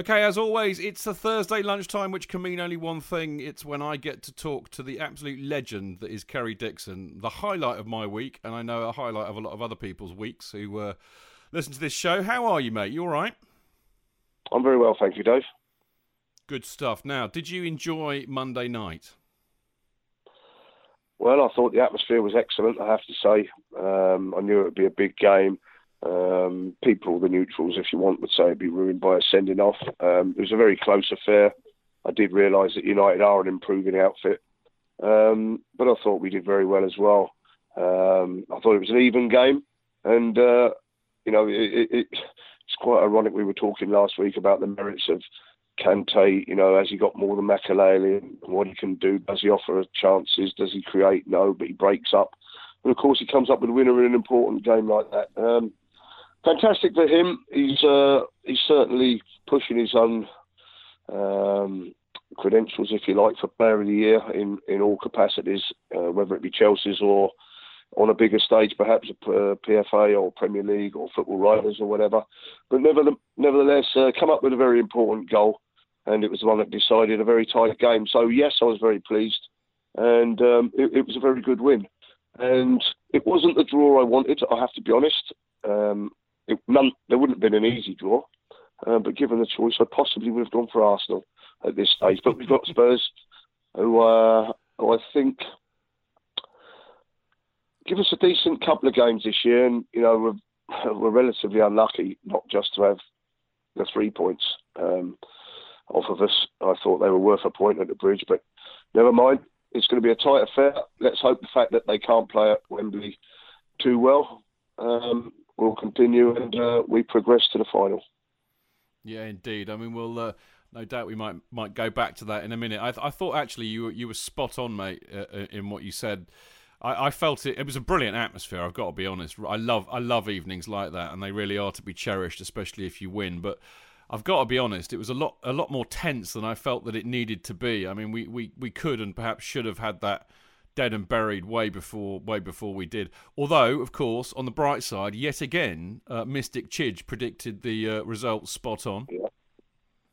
Okay, as always, it's a Thursday lunchtime, which can mean only one thing. It's when I get to talk to the absolute legend that is Kerry Dixon, the highlight of my week, and I know a highlight of a lot of other people's weeks who uh, listen to this show. How are you, mate? You all right? I'm very well, thank you, Dave. Good stuff. Now, did you enjoy Monday night? Well, I thought the atmosphere was excellent, I have to say. Um, I knew it would be a big game. Um, people, the neutrals, if you want, would say it'd be ruined by a sending off. Um, it was a very close affair. I did realise that United are an improving outfit, um, but I thought we did very well as well. Um, I thought it was an even game, and uh, you know, it, it, it's quite ironic. We were talking last week about the merits of Kante. You know, has he got more than Makelele and what he can do? Does he offer chances? Does he create? No, but he breaks up. And of course, he comes up with a winner in an important game like that. Um, fantastic for him. He's uh, he's certainly pushing his own um, credentials, if you like, for Player of the Year in, in all capacities, uh, whether it be Chelsea's or on a bigger stage, perhaps a uh, PFA or Premier League or Football Writers or whatever. But nevertheless, uh, come up with a very important goal, and it was the one that decided a very tight game. So yes, I was very pleased, and um, it, it was a very good win. And it wasn't the draw I wanted. I have to be honest. Um, it, none, there wouldn't have been an easy draw, uh, but given the choice, I possibly would have gone for Arsenal at this stage. But we've got Spurs, who, uh, who I think give us a decent couple of games this year, and you know we're, we're relatively unlucky not just to have the three points um, off of us. I thought they were worth a point at the bridge, but never mind. It's going to be a tight affair. Let's hope the fact that they can't play at Wembley too well um, will continue and uh, we progress to the final. Yeah, indeed. I mean, we'll uh, no doubt we might might go back to that in a minute. I, th- I thought actually you were, you were spot on, mate, uh, uh, in what you said. I, I, felt it. It was a brilliant atmosphere. I've got to be honest. I love I love evenings like that, and they really are to be cherished, especially if you win. But I've got to be honest. It was a lot a lot more tense than I felt that it needed to be. I mean, we we, we could and perhaps should have had that dead and buried way before way before we did. Although, of course, on the bright side, yet again, uh, Mystic Chidge predicted the uh, results spot on. Yeah.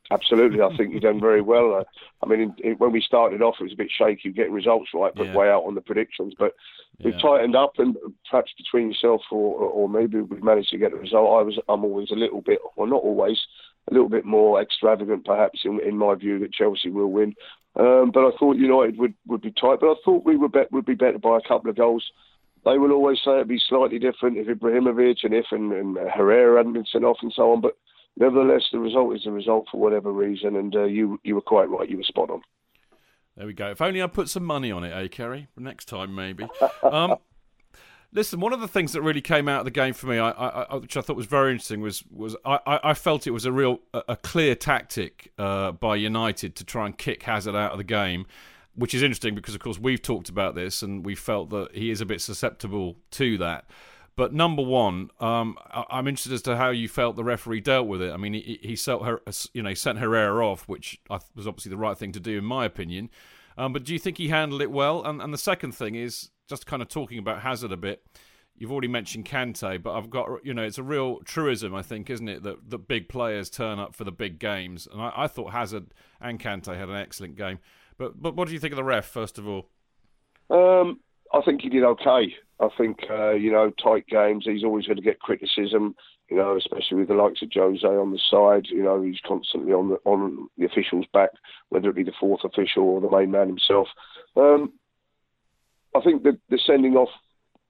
Absolutely, I think you've done very well. Uh, I mean, in, in, when we started off, it was a bit shaky getting results right, but yeah. way out on the predictions. But we've yeah. tightened up, and perhaps between yourself or, or maybe we've managed to get a result. I was, I'm always a little bit, well, not always, a little bit more extravagant, perhaps in, in my view, that Chelsea will win. Um, but I thought United would, would be tight. But I thought we would, bet, would be better by a couple of goals. They will always say it'd be slightly different if Ibrahimovic and if and, and Herrera hadn't been sent off and so on. But nevertheless, the result is the result for whatever reason. And uh, you you were quite right. You were spot on. There we go. If only I put some money on it, eh, Kerry? Next time, maybe. um, Listen, one of the things that really came out of the game for me, I, I, which I thought was very interesting, was was I, I felt it was a real a, clear tactic uh, by United to try and kick Hazard out of the game, which is interesting because of course we've talked about this and we felt that he is a bit susceptible to that. But number one, um, I, am interested as to how you felt the referee dealt with it. I mean, he, he sent her, you know, sent Herrera off, which was obviously the right thing to do in my opinion. Um, but do you think he handled it well? And, and the second thing is just kind of talking about Hazard a bit. You've already mentioned Kante, but I've got you know it's a real truism, I think, isn't it, that that big players turn up for the big games. And I, I thought Hazard and Kante had an excellent game. But but what do you think of the ref first of all? Um, I think he did okay. I think uh, you know tight games. He's always going to get criticism. You know, especially with the likes of Jose on the side. You know, he's constantly on the on the officials' back, whether it be the fourth official or the main man himself. Um, I think the, the sending off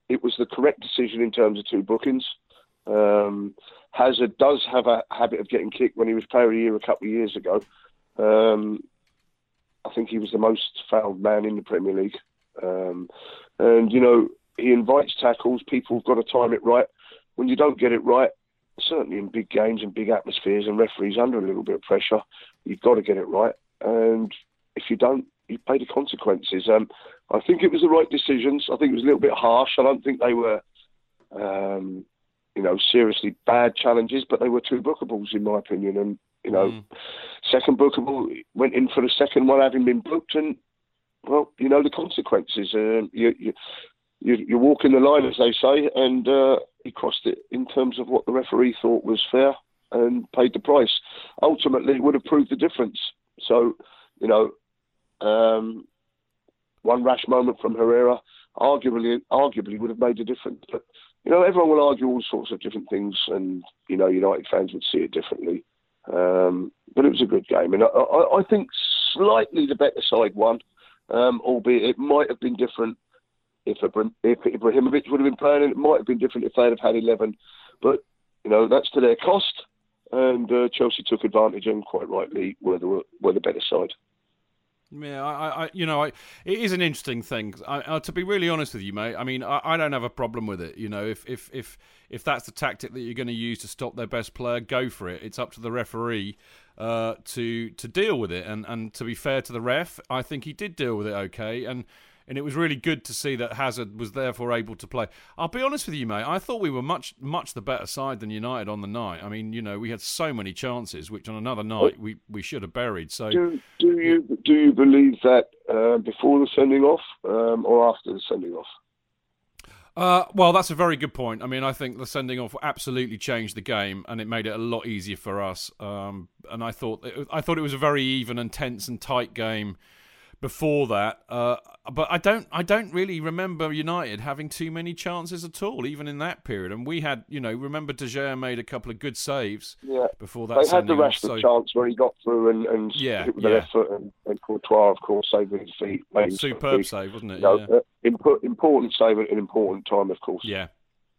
it was the correct decision in terms of two bookings. Um, Hazard does have a habit of getting kicked when he was player of the year a couple of years ago. Um, I think he was the most fouled man in the Premier League. Um, and, you know, he invites tackles. People have got to time it right. When you don't get it right, certainly in big games and big atmospheres and referees under a little bit of pressure, you've got to get it right. And if you don't, you pay the consequences. Um, I think it was the right decisions. I think it was a little bit harsh. I don't think they were, um, you know, seriously bad challenges, but they were two bookables in my opinion. And you know, mm. second bookable went in for the second one having been booked, and well, you know the consequences. Uh, you, you you you walk in the line, as they say, and uh, he crossed it in terms of what the referee thought was fair and paid the price. Ultimately, it would have proved the difference. So, you know, um, one rash moment from Herrera arguably arguably would have made a difference. But you know, everyone will argue all sorts of different things, and you know, United fans would see it differently. Um, but it was a good game, and I, I, I think slightly the better side won, um, albeit it might have been different if, if Ibrahimovic would have been playing, and it might have been different if they'd have had eleven. But you know, that's to their cost, and uh, Chelsea took advantage, and quite rightly were the were the better side. Yeah, I, I, you know, I, it is an interesting thing. I, uh, to be really honest with you, mate, I mean, I, I, don't have a problem with it. You know, if if if if that's the tactic that you're going to use to stop their best player, go for it. It's up to the referee uh, to to deal with it. And and to be fair to the ref, I think he did deal with it okay. And and it was really good to see that Hazard was therefore able to play. I'll be honest with you, mate. I thought we were much, much the better side than United on the night. I mean, you know, we had so many chances, which on another night we, we should have buried. So, do, do you do you believe that uh, before the sending off um, or after the sending off? Uh, well, that's a very good point. I mean, I think the sending off absolutely changed the game, and it made it a lot easier for us. Um, and I thought, it, I thought it was a very even and tense and tight game before that. Uh, but I don't, I don't really remember United having too many chances at all, even in that period. And we had, you know, remember De Gea made a couple of good saves. Yeah. Before that, they had the Rashford so... chance where he got through and, and yeah, hit with yeah. the left foot, and, and Courtois, of course, saved with his feet. Superb save, wasn't it? You know, yeah. uh, important save at an important time, of course. Yeah.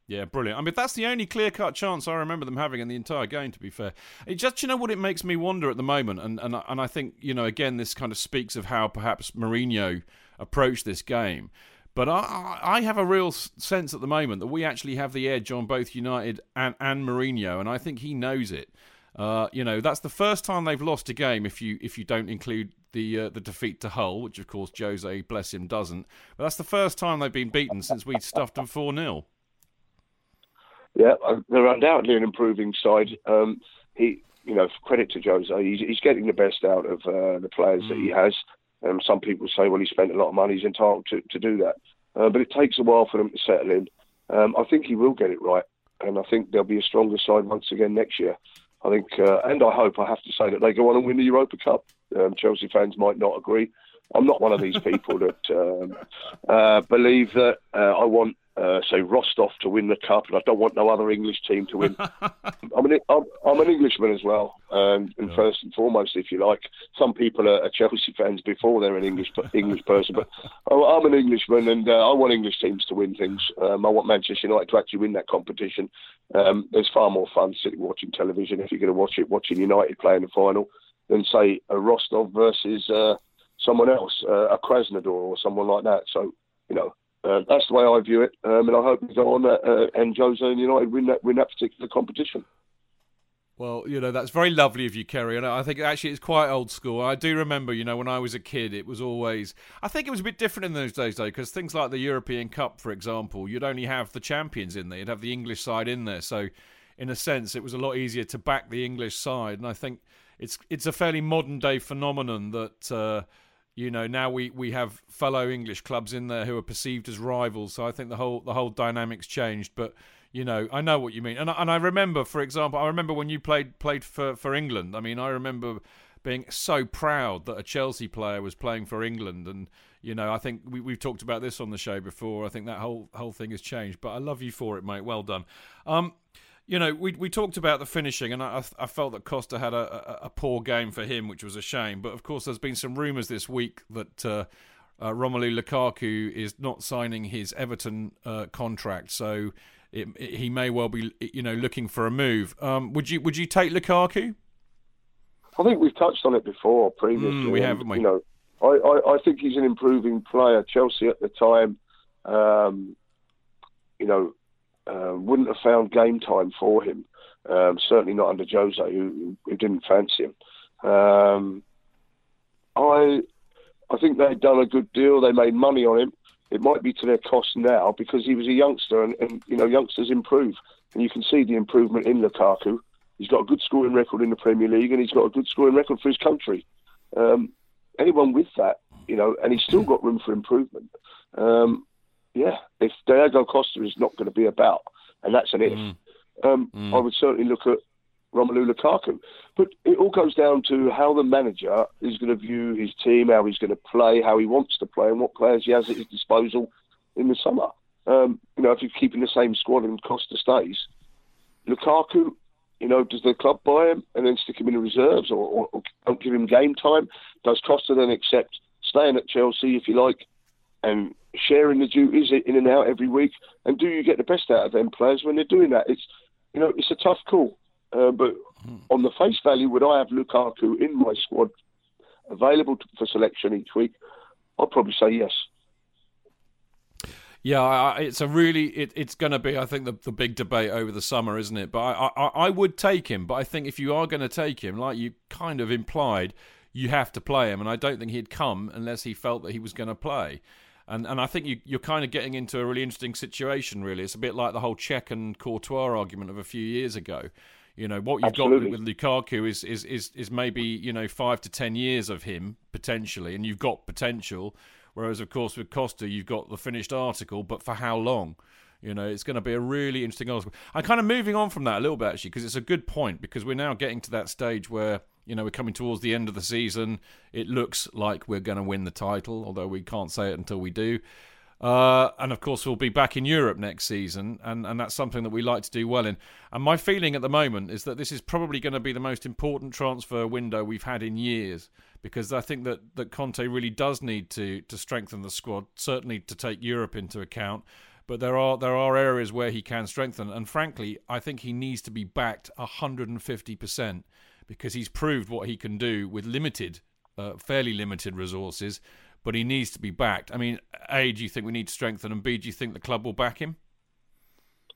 Yeah, brilliant. I mean, that's the only clear cut chance I remember them having in the entire game, to be fair. It just, you know what, it makes me wonder at the moment, and, and, and I think, you know, again, this kind of speaks of how perhaps Mourinho approached this game. But I, I have a real sense at the moment that we actually have the edge on both United and, and Mourinho, and I think he knows it. Uh, you know, that's the first time they've lost a game if you if you don't include the uh, the defeat to Hull, which of course Jose, bless him, doesn't. But that's the first time they've been beaten since we stuffed them 4 0. Yeah, uh, they're undoubtedly an improving side. Um, he, you know, credit to Jose, he's, he's getting the best out of uh, the players mm. that he mm. has. Um, some people say, well, he spent a lot of money, he's entitled to, to do that. Uh, but it takes a while for them to settle in. Um, I think he will get it right, and I think there'll be a stronger side once again next year. I think, uh, and I hope, I have to say that they go on and win the Europa Cup. Um, Chelsea fans might not agree. I'm not one of these people that um, uh, believe that uh, I want uh, say Rostov to win the cup, and I don't want no other English team to win. I'm, an, I'm, I'm, an Englishman as well, um, and yeah. first and foremost, if you like, some people are, Chelsea fans before they're an English English person, but I'm an Englishman, and uh, I want English teams to win things. Um, I want Manchester United to actually win that competition. Um, there's far more fun sitting watching television if you're going to watch it, watching United play in the final, than say a Rostov versus uh, someone else, uh, a Krasnodar or someone like that. So you know uh, that's the way I view it, um, and I hope we go on uh, and Jose and United win that win that particular competition. Well, you know, that's very lovely of you, Kerry. And I think actually it's quite old school. I do remember, you know, when I was a kid, it was always. I think it was a bit different in those days, though, because things like the European Cup, for example, you'd only have the champions in there, you'd have the English side in there. So, in a sense, it was a lot easier to back the English side. And I think it's it's a fairly modern day phenomenon that. Uh, you know now we, we have fellow English clubs in there who are perceived as rivals, so I think the whole the whole dynamics changed. But you know, I know what you mean, and I, and I remember, for example, I remember when you played played for for England. I mean, I remember being so proud that a Chelsea player was playing for England, and you know, I think we, we've talked about this on the show before. I think that whole whole thing has changed, but I love you for it, mate. Well done. Um, you know, we we talked about the finishing, and I, I felt that Costa had a, a, a, poor game for him, which was a shame. But of course, there's been some rumours this week that uh, uh, Romelu Lukaku is not signing his Everton uh, contract, so it, it, he may well be, you know, looking for a move. Um, would you would you take Lukaku? I think we've touched on it before previously. Mm, we haven't, You know, I, I, I, think he's an improving player. Chelsea at the time, um, you know, uh, wouldn't have found game time for him. Um, certainly not under Jose, who, who didn't fancy him. Um, I I think they'd done a good deal. They made money on him it might be to their cost now because he was a youngster and, and you know youngsters improve and you can see the improvement in Lukaku. He's got a good scoring record in the Premier League and he's got a good scoring record for his country. Um, anyone with that, you know, and he's still got room for improvement. Um, yeah, if Diego Costa is not going to be about, and that's an if, mm. Um, mm. I would certainly look at Romelu Lukaku. But it all goes down to how the manager is going to view his team, how he's going to play, how he wants to play, and what players he has at his disposal in the summer. Um, you know, if you're keeping the same squad and Costa stays, Lukaku, you know, does the club buy him and then stick him in the reserves or, or, or don't give him game time? Does Costa then accept staying at Chelsea, if you like, and sharing the duties in and out every week? And do you get the best out of them players when they're doing that? It's, you know, it's a tough call. Uh, but on the face value, would I have Lukaku in my squad available for selection each week? I'd probably say yes. Yeah, it's a really it, it's going to be I think the the big debate over the summer, isn't it? But I, I I would take him, but I think if you are going to take him, like you kind of implied, you have to play him, and I don't think he'd come unless he felt that he was going to play. And and I think you, you're kind of getting into a really interesting situation. Really, it's a bit like the whole Cech and Courtois argument of a few years ago. You know what you've Absolutely. got with, Lukaku is, is is is maybe you know five to ten years of him potentially, and you've got potential. Whereas of course with Costa, you've got the finished article, but for how long? You know, it's going to be a really interesting article. I'm kind of moving on from that a little bit actually because it's a good point because we're now getting to that stage where you know we're coming towards the end of the season. It looks like we're going to win the title, although we can't say it until we do. Uh, and of course, we'll be back in Europe next season, and, and that's something that we like to do well in. And my feeling at the moment is that this is probably going to be the most important transfer window we've had in years, because I think that, that Conte really does need to to strengthen the squad, certainly to take Europe into account. But there are there are areas where he can strengthen, and frankly, I think he needs to be backed 150 percent because he's proved what he can do with limited, uh, fairly limited resources but he needs to be backed. I mean, A, do you think we need to strengthen, and B, do you think the club will back him?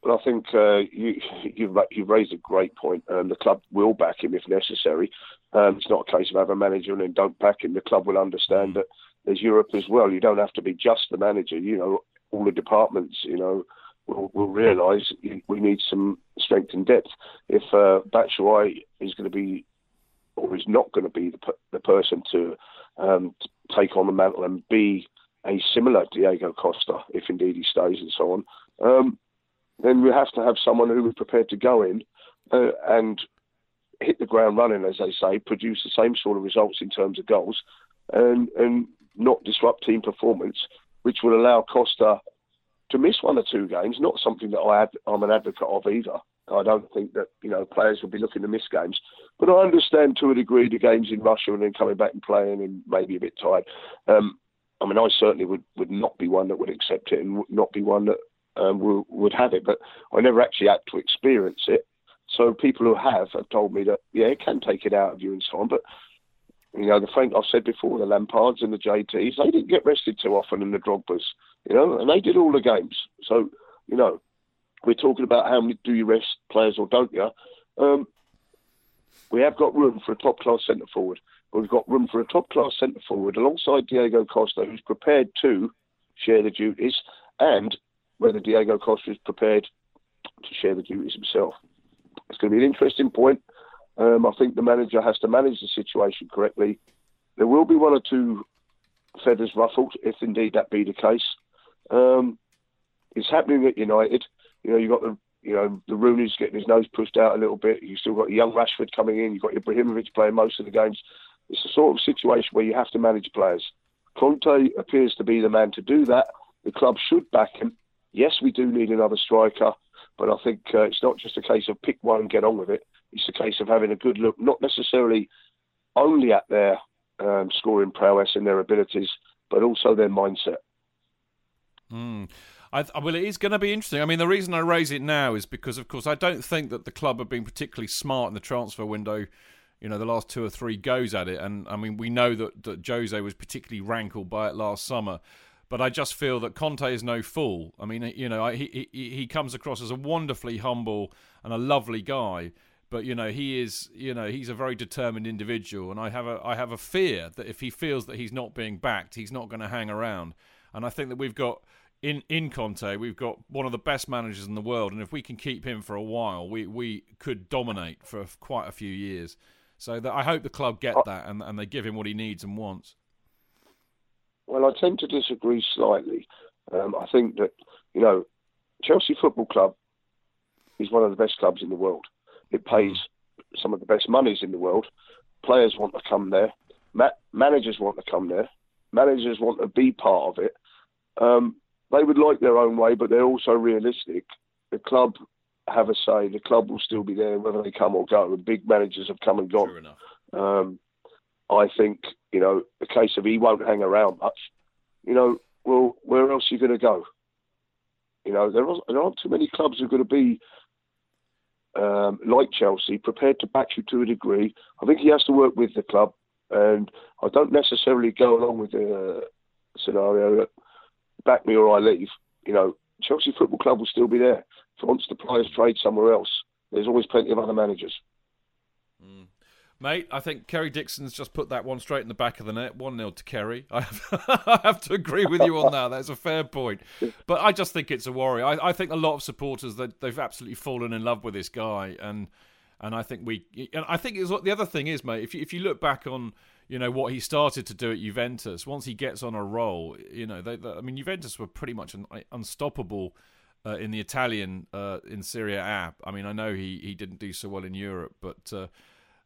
Well, I think uh, you, you've, you've, raised a great point. Um, the club will back him if necessary. Um, it's not a case of have a manager and then don't back him. The club will understand that there's Europe as well. You don't have to be just the manager. You know, all the departments, you know, will, will realise we need some strength and depth. If uh, Batshuayi is going to be or is not going to be the, the person to um, take on the mantle and be a similar Diego Costa, if indeed he stays and so on, um, then we have to have someone who is prepared to go in uh, and hit the ground running, as they say, produce the same sort of results in terms of goals, and and not disrupt team performance, which will allow Costa to miss one or two games. Not something that I I'm an advocate of either. I don't think that you know players will be looking to miss games, but I understand to a degree the games in Russia and then coming back and playing and maybe a bit tired. Um, I mean, I certainly would, would not be one that would accept it and would not be one that um, would, would have it. But I never actually had to experience it. So people who have have told me that yeah, it can take it out of you and so on. But You know, the Frank I've said before, the Lampards and the JTs, they didn't get rested too often, and the Drogbas, you know, and they did all the games. So, you know, we're talking about how many do you rest players or don't you? Um, we have got room for a top class centre forward. We've got room for a top class centre forward alongside Diego Costa, who's prepared to share the duties, and whether Diego Costa is prepared to share the duties himself. It's going to be an interesting point. Um, I think the manager has to manage the situation correctly. There will be one or two feathers ruffled, if indeed that be the case. Um, it's happening at United. You know, you've got the you know the Rooney's getting his nose pushed out a little bit. You've still got young Rashford coming in. You've got Ibrahimovic playing most of the games. It's a sort of situation where you have to manage players. Conte appears to be the man to do that. The club should back him. Yes, we do need another striker, but I think uh, it's not just a case of pick one and get on with it. It's a case of having a good look, not necessarily only at their um, scoring prowess and their abilities, but also their mindset. Mm. I, well, it is going to be interesting. I mean, the reason I raise it now is because, of course, I don't think that the club have been particularly smart in the transfer window. You know, the last two or three goes at it, and I mean, we know that, that Jose was particularly rankled by it last summer. But I just feel that Conte is no fool. I mean, you know, he he, he comes across as a wonderfully humble and a lovely guy but you know he is you know he's a very determined individual and i have a i have a fear that if he feels that he's not being backed he's not going to hang around and i think that we've got in in Conte, we've got one of the best managers in the world, and if we can keep him for a while, we we could dominate for quite a few years. So that I hope the club get oh. that and and they give him what he needs and wants. Well, I tend to disagree slightly. Um, I think that you know Chelsea Football Club is one of the best clubs in the world. It pays some of the best monies in the world. Players want to come there. Ma- managers want to come there. Managers want to be part of it. Um, they would like their own way, but they're also realistic. The club have a say. The club will still be there whether they come or go. The big managers have come and gone. Um, I think you know the case of he won't hang around much. You know, well, where else are you going to go? You know, there aren't, there aren't too many clubs who are going to be um, like Chelsea, prepared to back you to a degree. I think he has to work with the club, and I don't necessarily go along with the scenario that back me or I leave. You know, Chelsea Football Club will still be there. If once the players trade somewhere else, there's always plenty of other managers. Mm. Mate, I think Kerry Dixon's just put that one straight in the back of the net. 1 0 to Kerry. I have, I have, to agree with you on that. That's a fair point. But I just think it's a worry. I, I think a lot of supporters, that they've absolutely fallen in love with this guy. And and I think we. And I think what the other thing is, mate, if you, if you look back on you know what he started to do at Juventus. Once he gets on a roll, you know, they, they, I mean, Juventus were pretty much un, unstoppable uh, in the Italian uh, in Serie A. I mean, I know he, he didn't do so well in Europe, but uh,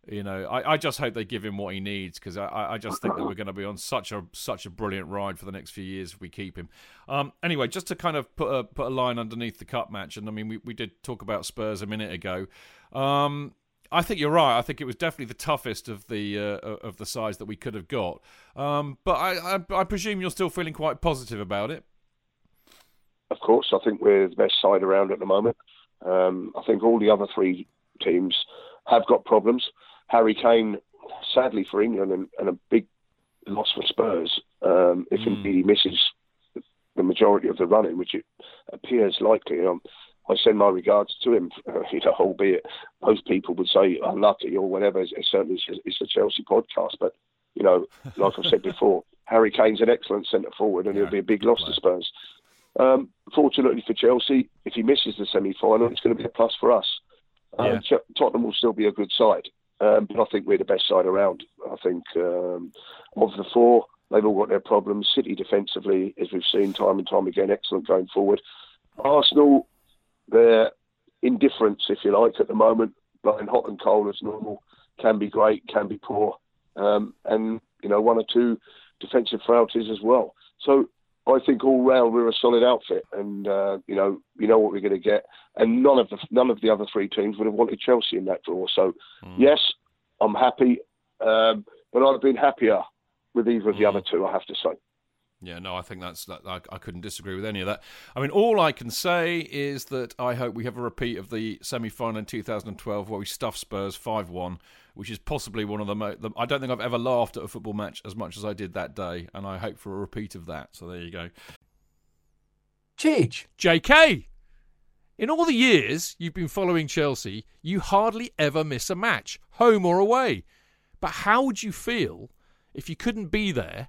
you know, I, I just hope they give him what he needs because I, I just think that we're going to be on such a such a brilliant ride for the next few years if we keep him. Um, anyway, just to kind of put a put a line underneath the cup match, and I mean, we, we did talk about Spurs a minute ago. Um, I think you're right. I think it was definitely the toughest of the uh, of the size that we could have got. Um, but I, I, I, presume you're still feeling quite positive about it. Of course, I think we're the best side around at the moment. Um, I think all the other three teams have got problems. Harry Kane, sadly for England, and, and a big loss for Spurs. Um, if mm. indeed he misses the majority of the running, which it appears likely. Um, I send my regards to him. Uh, you know, albeit most people would say unlucky or whatever. It's, certainly it's a Chelsea podcast, but you know, like I've said before, Harry Kane's an excellent centre forward, and yeah, it'll be a big loss to Spurs. Um, fortunately for Chelsea, if he misses the semi-final, it's going to be a plus for us. Um, yeah. Tottenham will still be a good side, um, but I think we're the best side around. I think um, of the four, they've all got their problems. City defensively, as we've seen time and time again, excellent going forward. Arsenal, their indifference, if you like, at the moment, blowing hot and cold as normal, can be great, can be poor, um, and you know one or two defensive frailties as well. So I think all round we're a solid outfit, and uh, you know you know what we're going to get. And none of the none of the other three teams would have wanted Chelsea in that draw. So mm. yes, I'm happy, um, but I'd have been happier with either of the mm. other two. I have to say. Yeah, no, I think that's that. I, I, couldn't disagree with any of that. I mean, all I can say is that I hope we have a repeat of the semi-final in 2012 where we stuffed Spurs 5-1, which is possibly one of the most. I don't think I've ever laughed at a football match as much as I did that day, and I hope for a repeat of that. So there you go. Chidge. JK. In all the years you've been following Chelsea, you hardly ever miss a match, home or away. But how would you feel if you couldn't be there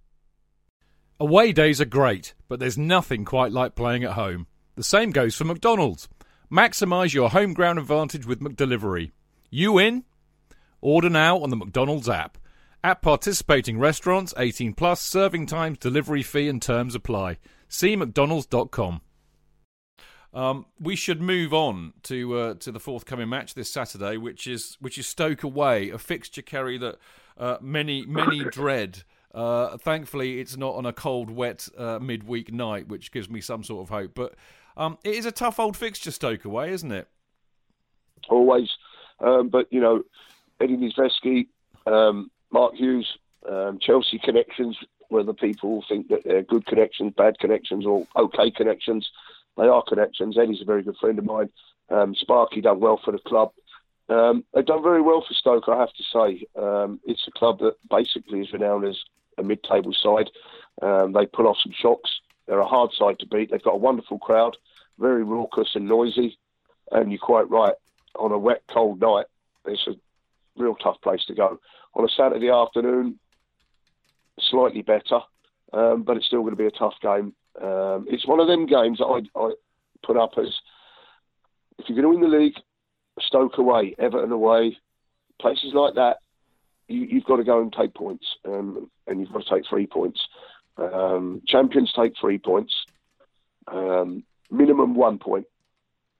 Away days are great, but there's nothing quite like playing at home. The same goes for McDonald's. Maximise your home ground advantage with McDelivery. You in? Order now on the McDonald's app. At participating restaurants, 18 plus, serving times, delivery fee, and terms apply. See McDonald's.com. Um, we should move on to uh, to the forthcoming match this Saturday, which is which is Stoke away, a fixture Kerry that uh, many many dread. Uh, thankfully, it's not on a cold, wet uh, midweek night, which gives me some sort of hope. But um, it is a tough old fixture, Stoke away, isn't it? Always. Um, but, you know, Eddie Niedzwiecki, um, Mark Hughes, um, Chelsea connections, whether people think that they're good connections, bad connections, or okay connections, they are connections. Eddie's a very good friend of mine. Um, Sparky done well for the club. Um, they've done very well for Stoke, I have to say. Um, it's a club that basically is renowned as a mid-table side. Um, they put off some shocks. They're a hard side to beat. They've got a wonderful crowd, very raucous and noisy. And you're quite right. On a wet, cold night, it's a real tough place to go. On a Saturday afternoon, slightly better, um, but it's still going to be a tough game. Um, it's one of them games that I, I put up as if you're going to win the league, Stoke away, Everton away, places like that, you, have got to go and take points, um, and you've got to take three points. Um, champions take three points, um, minimum one point.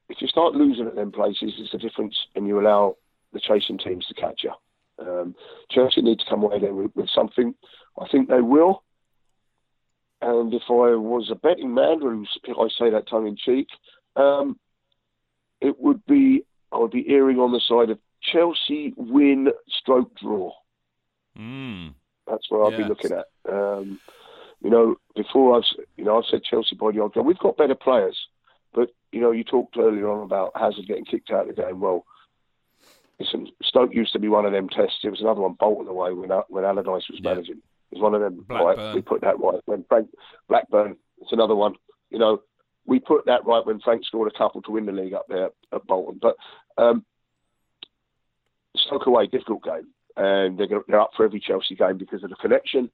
If you start losing at them places, it's a difference, and you allow the chasing teams to catch you. Um, Chelsea need to come away there with, with, something. I think they will. And if I was a betting man, and I say that tongue in cheek, um, it would be I would be erring on the side of Chelsea win stroke draw. Mm. That's what I'll be looking at. Um, you know, before I've you know I've said Chelsea by the odd We've got better players, but you know you talked earlier on about Hazard getting kicked out of the game. Well, listen, Stoke used to be one of them tests. It was another one Bolton away when when Allardyce was yeah. managing. It was one of them. Right, we put that right when Frank Blackburn. It's another one. You know, we put that right when Frank scored a couple to win the league up there at Bolton. But um, Stoke away, difficult game and they're, they're up for every Chelsea game because of the connection.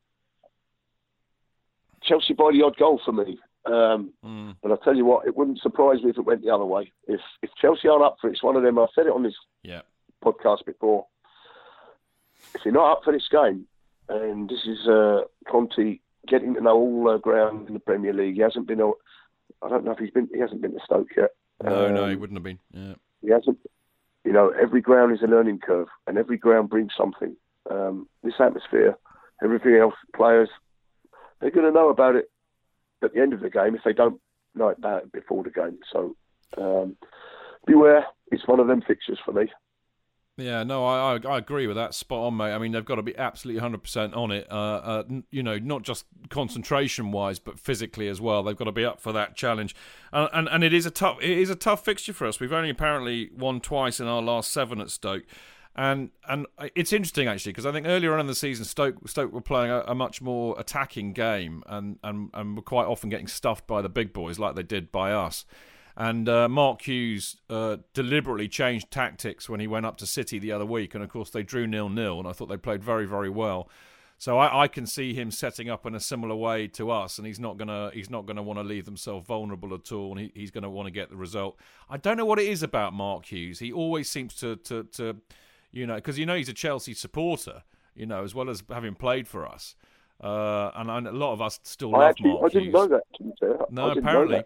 Chelsea by the odd goal for me. Um, mm. But I tell you what, it wouldn't surprise me if it went the other way. If if Chelsea aren't up for it, it's one of them. I've said it on this yeah. podcast before. If you're not up for this game, and this is uh, Conte getting to know all the ground in the Premier League, he hasn't been. I don't know if he's been. He hasn't been to Stoke yet. No, um, no, he wouldn't have been. Yeah. He hasn't. You know, every ground is a learning curve, and every ground brings something. Um, this atmosphere, everything else, players, they're going to know about it at the end of the game if they don't know about it before the game. So um, beware. it's one of them fixtures for me. Yeah, no, I, I, I agree with that. Spot on, mate. I mean, they've got to be absolutely hundred percent on it. Uh, uh, you know, not just concentration wise, but physically as well. They've got to be up for that challenge, and, and and it is a tough it is a tough fixture for us. We've only apparently won twice in our last seven at Stoke. And and it's interesting actually because I think earlier on in the season Stoke Stoke were playing a, a, much more attacking game and, and and were quite often getting stuffed by the big boys like they did by us. And uh, Mark Hughes uh, deliberately changed tactics when he went up to City the other week. And of course, they drew nil nil, and I thought they played very, very well. So I, I, can see him setting up in a similar way to us, and he's not gonna he's not gonna want to leave himself vulnerable at all, and he, he's going to want to get the result. I don't know what it is about Mark Hughes. He always seems to to, to you know because you know he's a Chelsea supporter, you know, as well as having played for us. Uh, and, and, a lot of us still I love actually, Mark I didn't Hughes. know that. No, apparently.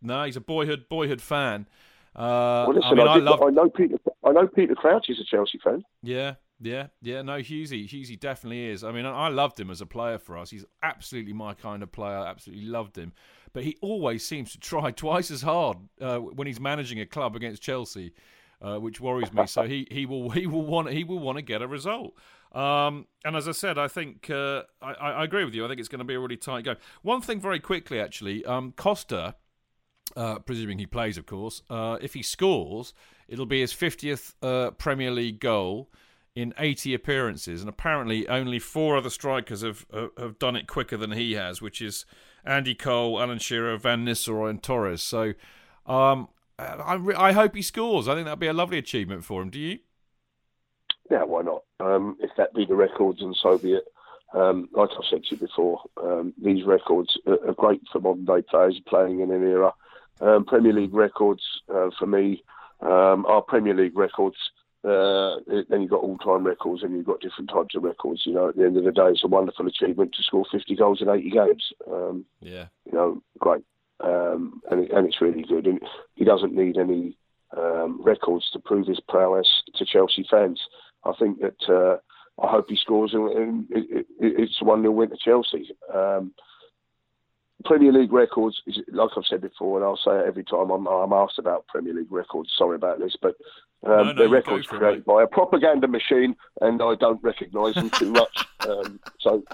No, he's a boyhood boyhood fan. Uh, well, listen, I, mean, I, I, love... I, know Peter. I know Peter Crouch is a Chelsea fan. Yeah, yeah, yeah. No, Hughesy, Hughesy definitely is. I mean, I loved him as a player for us. He's absolutely my kind of player. I absolutely loved him. But he always seems to try twice as hard uh, when he's managing a club against Chelsea, uh, which worries me. so he, he will he will want he will want to get a result. Um, and as I said, I think uh, I, I, agree with you. I think it's going to be a really tight game. One thing very quickly, actually, um, Costa uh, presuming he plays, of course. Uh, if he scores, it'll be his 50th uh, Premier League goal in 80 appearances, and apparently only four other strikers have have done it quicker than he has, which is Andy Cole, Alan Shearer, Van Nistelrooy, and Torres. So, um, I, I hope he scores. I think that'd be a lovely achievement for him. Do you? Yeah, why not? Um, if that be the records, and so be it. Um, like I said to you before, um, these records are, are great for modern day players playing in an era um, Premier League records uh, for me um, are Premier League records. Uh, then you've got all-time records, and you've got different types of records. You know, at the end of the day, it's a wonderful achievement to score 50 goals in 80 games. Um, yeah, you know, great, um, and it, and it's really good. And he doesn't need any um, records to prove his prowess to Chelsea fans. I think that uh, I hope he scores, and, and it, it, it's one 0 win to Chelsea. Um, Premier League records, is, like I've said before, and I'll say it every time I'm, I'm asked about Premier League records. Sorry about this, but um, no, no, they're records created by a propaganda machine, and I don't recognise them too much. Um, so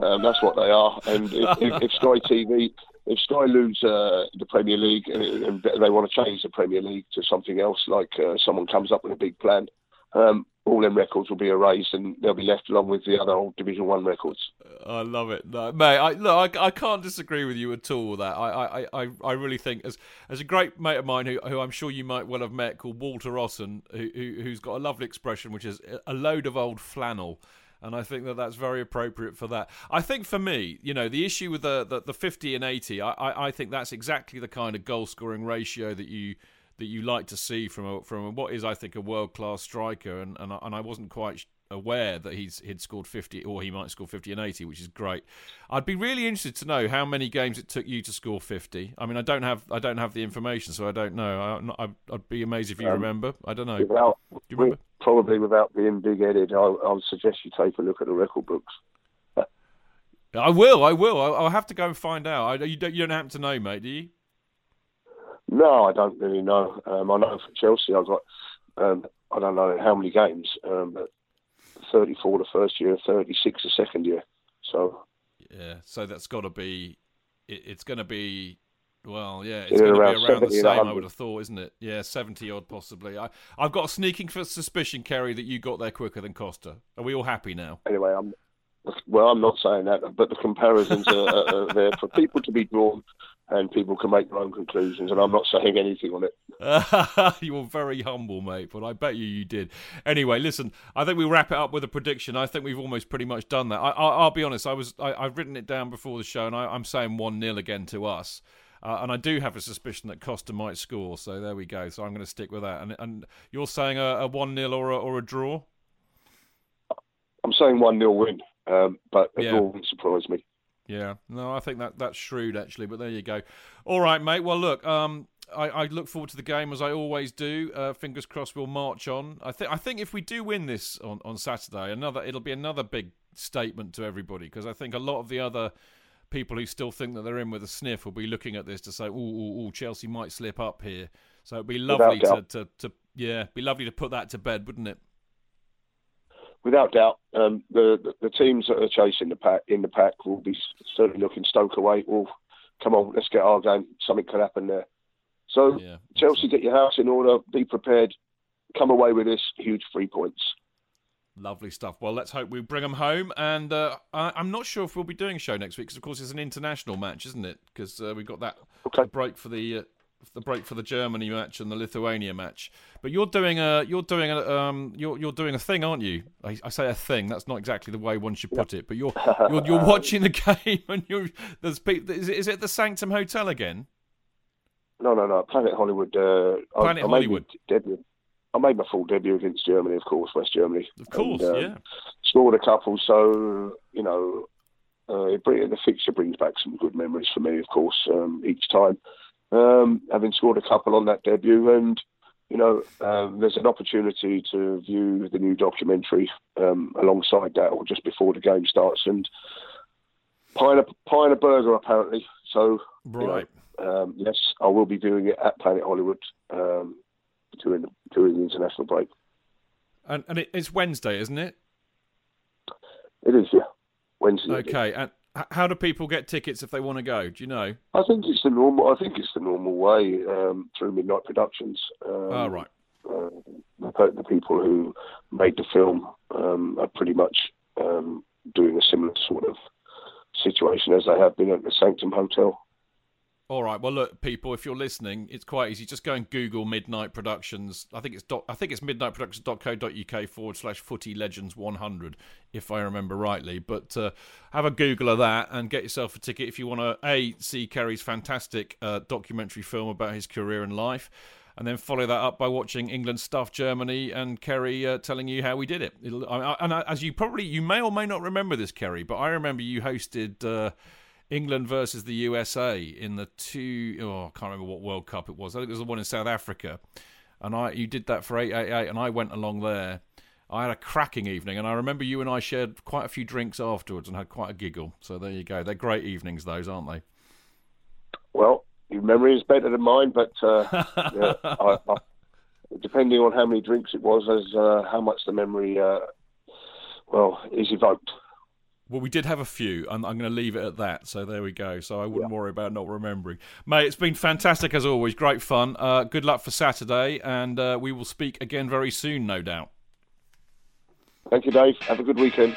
um, that's what they are. And if, if, if Sky TV, if Sky lose uh, the Premier League and, and, they want to change the Premier League to something else, like uh, someone comes up with a big plan, um, all them records will be erased and they'll be left along with the other old Division One records. I love it, no, mate. I, look, I, I can't disagree with you at all. With that I, I, I, I really think as as a great mate of mine who, who I'm sure you might well have met called Walter Rossen, who, who who's got a lovely expression which is a load of old flannel. And I think that that's very appropriate for that. I think for me, you know, the issue with the, the, the 50 and 80, I, I, I think that's exactly the kind of goal scoring ratio that you that you like to see from a, from a, what is I think a world class striker, and and I, and I wasn't quite aware that he's he'd scored 50 or he might score 50 and 80 which is great i'd be really interested to know how many games it took you to score 50 i mean i don't have i don't have the information so i don't know I, would be amazed if you um, remember i don't know without, you remember? probably without being big headed I, I would suggest you take a look at the record books I will. I will. I'll have to go and find out. I, you, don't, you don't happen to know, mate, do you? No, I don't really know. Um, I know for Chelsea, I've got um, I don't know how many games, um, but 34 the first year, 36 the second year. So yeah, so that's got to be. It, it's going to be. Well, yeah, it's going to be around the same. I would have thought, isn't it? Yeah, seventy odd possibly. I, I've got a sneaking suspicion, Kerry, that you got there quicker than Costa. Are we all happy now? Anyway, I'm well, I'm not saying that, but the comparisons are, are, there for people to be drawn, and people can make their own conclusions. And I'm not saying anything on it. You're very humble, mate, but I bet you you did. Anyway, listen, I think we wrap it up with a prediction. I think we've almost pretty much done that. I, will be honest, I was I, have written it down before the show, and I, am saying one 0 again to us. Uh, and I do have a suspicion that Costa might score, so there we go. So I'm going to stick with that. And, and you're saying a, one 0 or a, or a draw? I'm saying one 0 win. Um, but it yeah. wouldn't surprise me. Yeah, no, I think that that's shrewd actually. But there you go. All right, mate. Well, look, um, I, I, look forward to the game as I always do. Uh, fingers crossed, we'll march on. I think I think if we do win this on, on Saturday, another it'll be another big statement to everybody because I think a lot of the other people who still think that they're in with a sniff will be looking at this to say, "Oh, Chelsea might slip up here." So it'd be lovely to, to, to Yeah, be lovely to put that to bed, wouldn't it? Without doubt, um, the, the teams that are chasing the pack in the pack will be certainly looking Stoke away. Well, come on, let's get our game. Something could happen there. So Yeah. Chelsea, get your house in order. Be prepared. Come away with this huge three points. Lovely stuff. Well, let's hope we bring them home. And uh, I, I'm not sure if we'll be doing a show next week because, of course, it's an international match, isn't it? Because uh, we've got that Okay. break for the uh, the break for the Germany match and the Lithuania match. But you're doing a you're doing a um you're you're doing a thing, aren't you? I, I say a thing. That's not exactly the way one should put it. But you're you're, you're watching the game and you're there's people. Is it, is it the Sanctum Hotel again? No, no, no. Planet Hollywood. Uh, I- Planet I, my Hollywood. debut. I made my full debut against Germany, of course, West Germany. Of course, And, um, yeah. Scored a couple, so you know, uh, it bring, the fixture brings back some good memories for me, of course, um, each time. Um, having scored a couple on that debut, and you know, um, there's an opportunity to view the new documentary um, alongside that, or just before the game starts, and pine a pine a burger apparently. So you know, Right. um, yes, I will be doing it at Planet Hollywood um, during the, during the international break. And and it's Wednesday, isn't it? It is, yeah, Wednesday. Okay. And how do people get tickets if they want to go? Do you know? I think it's the normal. I think it's the normal way um, through Midnight Productions. Um, oh, right. uh, the, the people who made the film um, are pretty much um, doing a similar sort of situation as they have been at the Sanctum Hotel. All right. Well, look, people, if you're listening, it's quite easy. Just go and Google Midnight Productions. I think it's dot, I think it's midnightproductions.co.uk forward slash Footy Legends 100, if I remember rightly. But uh, have a Google of that and get yourself a ticket if you want to a see Kerry's fantastic uh, documentary film about his career and life, and then follow that up by watching England stuff Germany and Kerry uh, telling you how we did it. I, I, and I, as you probably you may or may not remember this, Kerry, but I remember you hosted. England versus the USA in the two oh I can't remember what World Cup it was. I think it was the one in South Africa. And I you did that for 888 and I went along there. I had a cracking evening and I remember you and I shared quite a few drinks afterwards and had quite a giggle. So there you go. They're great evenings those, aren't they? Well, your memory is better than mine, but uh, yeah, I, I, depending on how many drinks it was, as uh, how much the memory, uh, well, is evoked. Well, we did have a few, and I'm going to leave it at that. So there we go. So I wouldn't worry about not remembering. Mate, it's been fantastic as always. Great fun. Uh, good luck for Saturday, and uh, we will speak again very soon, no doubt. Thank you, Dave. Have a good weekend.